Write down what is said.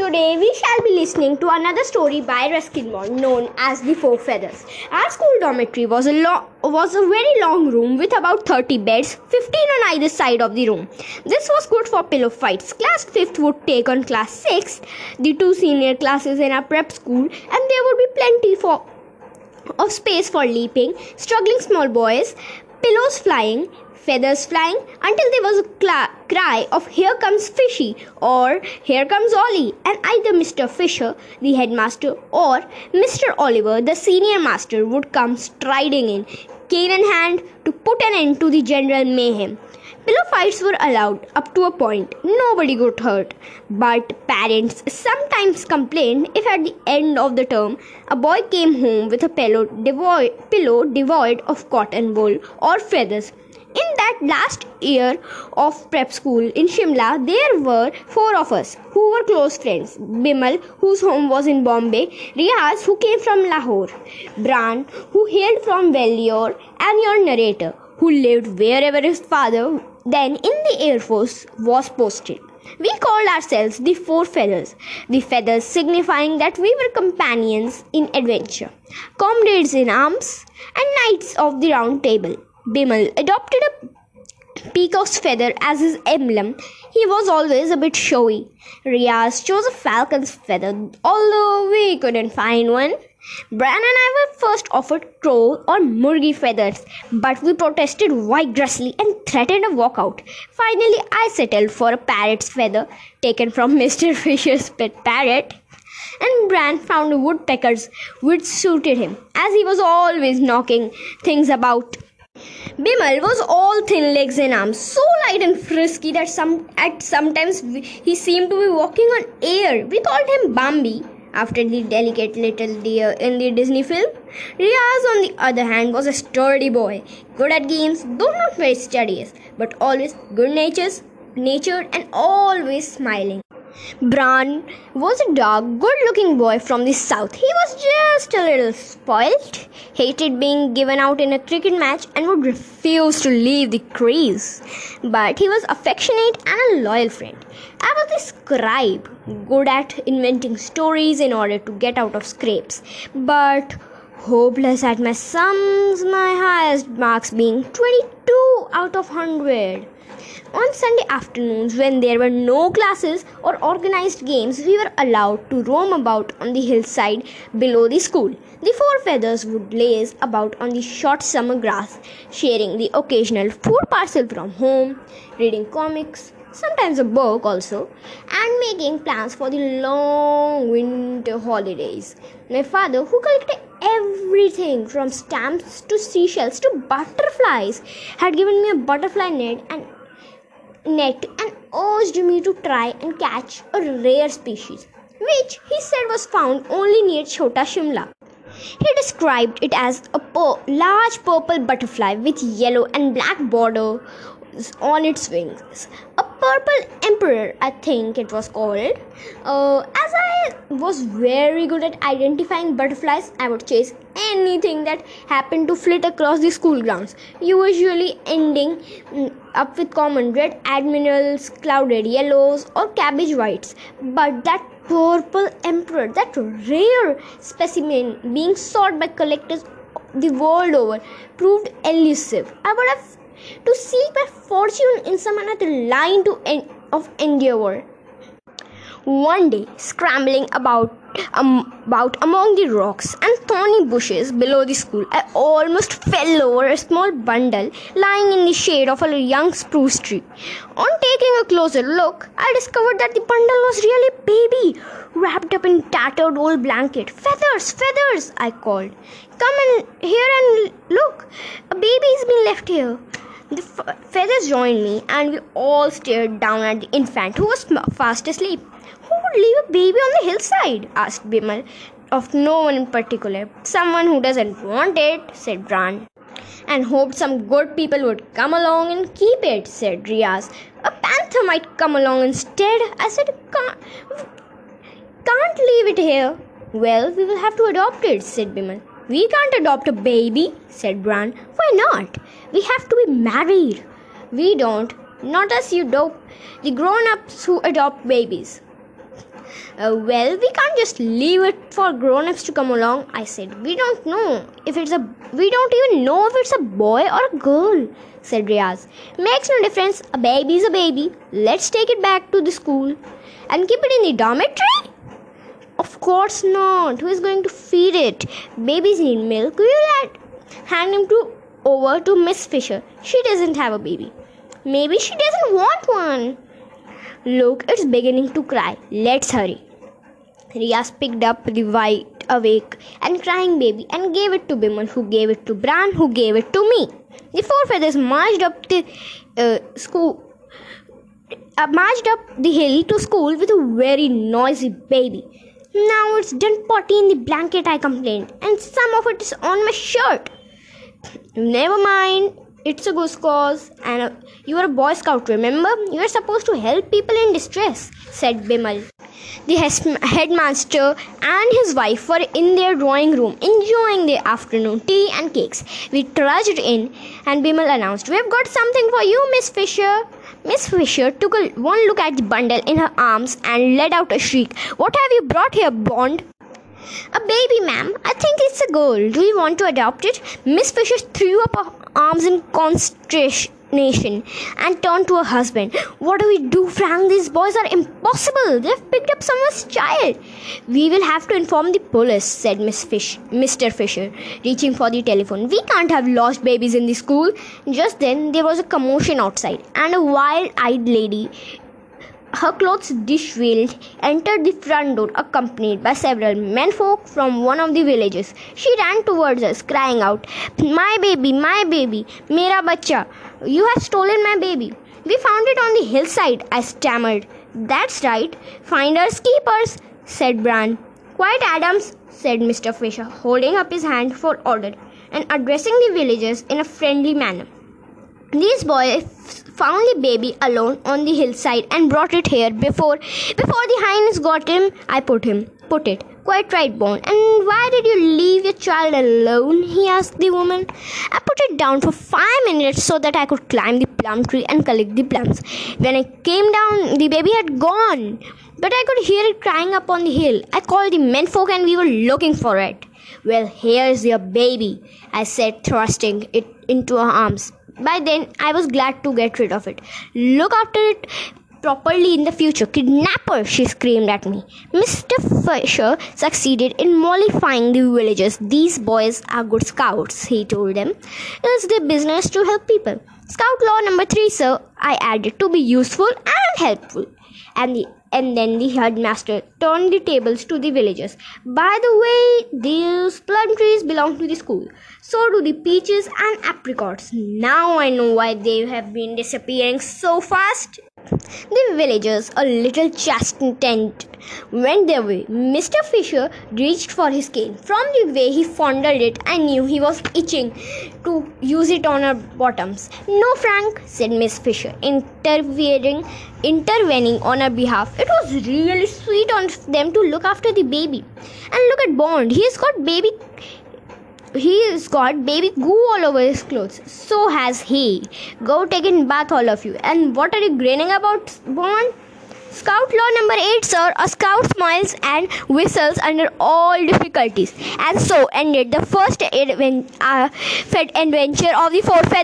Today we shall be listening to another story by Ruskin Bond known as The Four Feathers. Our school dormitory was a lo- was a very long room with about 30 beds, 15 on either side of the room. This was good for pillow fights. Class 5th would take on class 6th, the two senior classes in our prep school, and there would be plenty for of space for leaping, struggling small boys, pillows flying, feathers flying, until there was a cla- cry of Here comes Fishy or Here comes Ollie, and either Mr. Fisher, the headmaster, or Mr. Oliver, the senior master, would come striding in, cane in hand, to put an end to the general mayhem. Pillow fights were allowed up to a point. Nobody got hurt. But parents sometimes complained if at the end of the term a boy came home with a pillow devoid, pillow devoid of cotton wool or feathers. In that last year of prep school in Shimla, there were four of us who were close friends. Bimal, whose home was in Bombay, Riaz, who came from Lahore, Bran, who hailed from Vellore, and your narrator, who lived wherever his father, then in the Air Force, was posted. We called ourselves the Four Feathers, the feathers signifying that we were companions in adventure, comrades in arms, and knights of the round table. Bimal adopted a peacock's feather as his emblem. He was always a bit showy. Riaz chose a falcon's feather, although we couldn't find one. Bran and I were first offered crow or murgi feathers, but we protested vigorously and threatened a walkout. Finally, I settled for a parrot's feather taken from Mr. Fisher's pet parrot. And Bran found a woodpecker's which suited him, as he was always knocking things about. Bimal was all thin legs and arms, so light and frisky that some at sometimes he seemed to be walking on air. We called him Bambi after the delicate little deer in the Disney film. Riaz, on the other hand, was a sturdy boy, good at games, though not very studious, but always good natured, natured and always smiling. Bran was a dark, good looking boy from the south. He was just a little spoilt, hated being given out in a cricket match, and would refuse to leave the crease. But he was affectionate and a loyal friend. I was the scribe, good at inventing stories in order to get out of scrapes, but hopeless at my sums, my highest marks being 22 out of 100. On Sunday afternoons, when there were no classes or organized games, we were allowed to roam about on the hillside below the school. The four feathers would laze about on the short summer grass, sharing the occasional food parcel from home, reading comics, sometimes a book also, and making plans for the long winter holidays. My father, who collected everything from stamps to seashells to butterflies, had given me a butterfly net and net and urged me to try and catch a rare species, which he said was found only near Chota Shimla. He described it as a large purple butterfly with yellow and black borders on its wings. A purple emperor, I think it was called. Uh, as I was very good at identifying butterflies, I would chase anything that happened to flit across the school grounds, usually ending mm, up with common red admirals, clouded yellows, or cabbage whites. But that purple emperor, that rare specimen being sought by collectors the world over, proved elusive. I would have to seek my fortune in some another line to en- of endeavor. One day, scrambling about um, about among the rocks and thorny bushes below the school, I almost fell over a small bundle lying in the shade of a young spruce tree. On taking a closer look, I discovered that the bundle was really a baby, wrapped up in tattered old blanket. Feathers, feathers! I called. Come in here and look. A baby's been left here. The feathers joined me, and we all stared down at the infant, who was fast asleep. Who would leave a baby on the hillside? asked Bimal. Of no one in particular. Someone who doesn't want it, said Bran. And hoped some good people would come along and keep it, said Riaz. A panther might come along instead. I said, can't, can't leave it here. Well, we will have to adopt it, said Bimal. We can't adopt a baby, said Bran. Why not? We have to be married. We don't. Not us, you dope. The grown ups who adopt babies. Uh, well, we can't just leave it for grown-ups to come along. I said, we don't know if it's a, we don't even know if it's a boy or a girl. Said Riaz. Makes no difference. A baby is a baby. Let's take it back to the school and keep it in the dormitory. Of course not. Who is going to feed it? Babies need milk. Will hand him to over to Miss Fisher. She doesn't have a baby. Maybe she doesn't want one. Look, it's beginning to cry. Let's hurry. Riaz picked up the wide awake and crying baby and gave it to Bimal, who gave it to Bran, who gave it to me. The four feathers marched up the uh, school. Uh, marched up the hill to school with a very noisy baby. Now it's done potty in the blanket, I complained, and some of it is on my shirt. Never mind, it's a good cause, and uh, you are a Boy Scout, remember? You are supposed to help people in distress, said Bimal. The headmaster and his wife were in their drawing room enjoying their afternoon tea and cakes. We trudged in, and Bimal announced, We've got something for you, Miss Fisher. Miss Fisher took a, one look at the bundle in her arms and let out a shriek. What have you brought here, Bond? A baby, ma'am. I think it's a girl. Do you want to adopt it? Miss Fisher threw up arms in consternation and turned to her husband. What do we do, Frank? These boys are impossible. They've picked up someone's child. We will have to inform the police, said Miss Fish, Mr. Fisher, reaching for the telephone. We can't have lost babies in the school. Just then, there was a commotion outside, and a wild eyed lady her clothes disheveled, entered the front door accompanied by several menfolk from one of the villages. She ran towards us, crying out, My baby, my baby, mera bacha, you have stolen my baby. We found it on the hillside, I stammered. That's right, finders keepers, said Bran. Quiet, Adams, said Mr. Fisher, holding up his hand for order and addressing the villagers in a friendly manner. These boys found the baby alone on the hillside and brought it here before before the highness got him. I put him put it. Quite right, Bond. And why did you leave your child alone? he asked the woman. I put it down for five minutes so that I could climb the plum tree and collect the plums. When I came down, the baby had gone. But I could hear it crying up on the hill. I called the menfolk and we were looking for it. Well, here's your baby, I said, thrusting it into her arms. By then, I was glad to get rid of it. Look after it properly in the future. Kidnapper, she screamed at me. Mr. Fisher succeeded in mollifying the villagers. These boys are good scouts, he told them. It's their business to help people. Scout law number three, sir, I added to be useful and helpful. And the and then the headmaster turned the tables to the villagers. By the way, these plum trees belong to the school. So do the peaches and apricots. Now I know why they have been disappearing so fast. The villagers, a little chastened, went their way. Mr. Fisher reached for his cane. From the way he fondled it, I knew he was itching to use it on her bottoms. No, Frank, said Miss Fisher, intervening, intervening on her behalf. It was really sweet on them to look after the baby. And look at Bond. He's got baby he's got baby goo all over his clothes. So has he. Go take in bath, all of you. And what are you grinning about, Bond? Scout law number 8, sir. A scout smiles and whistles under all difficulties. And so ended the first uh, adventure of the four feathers.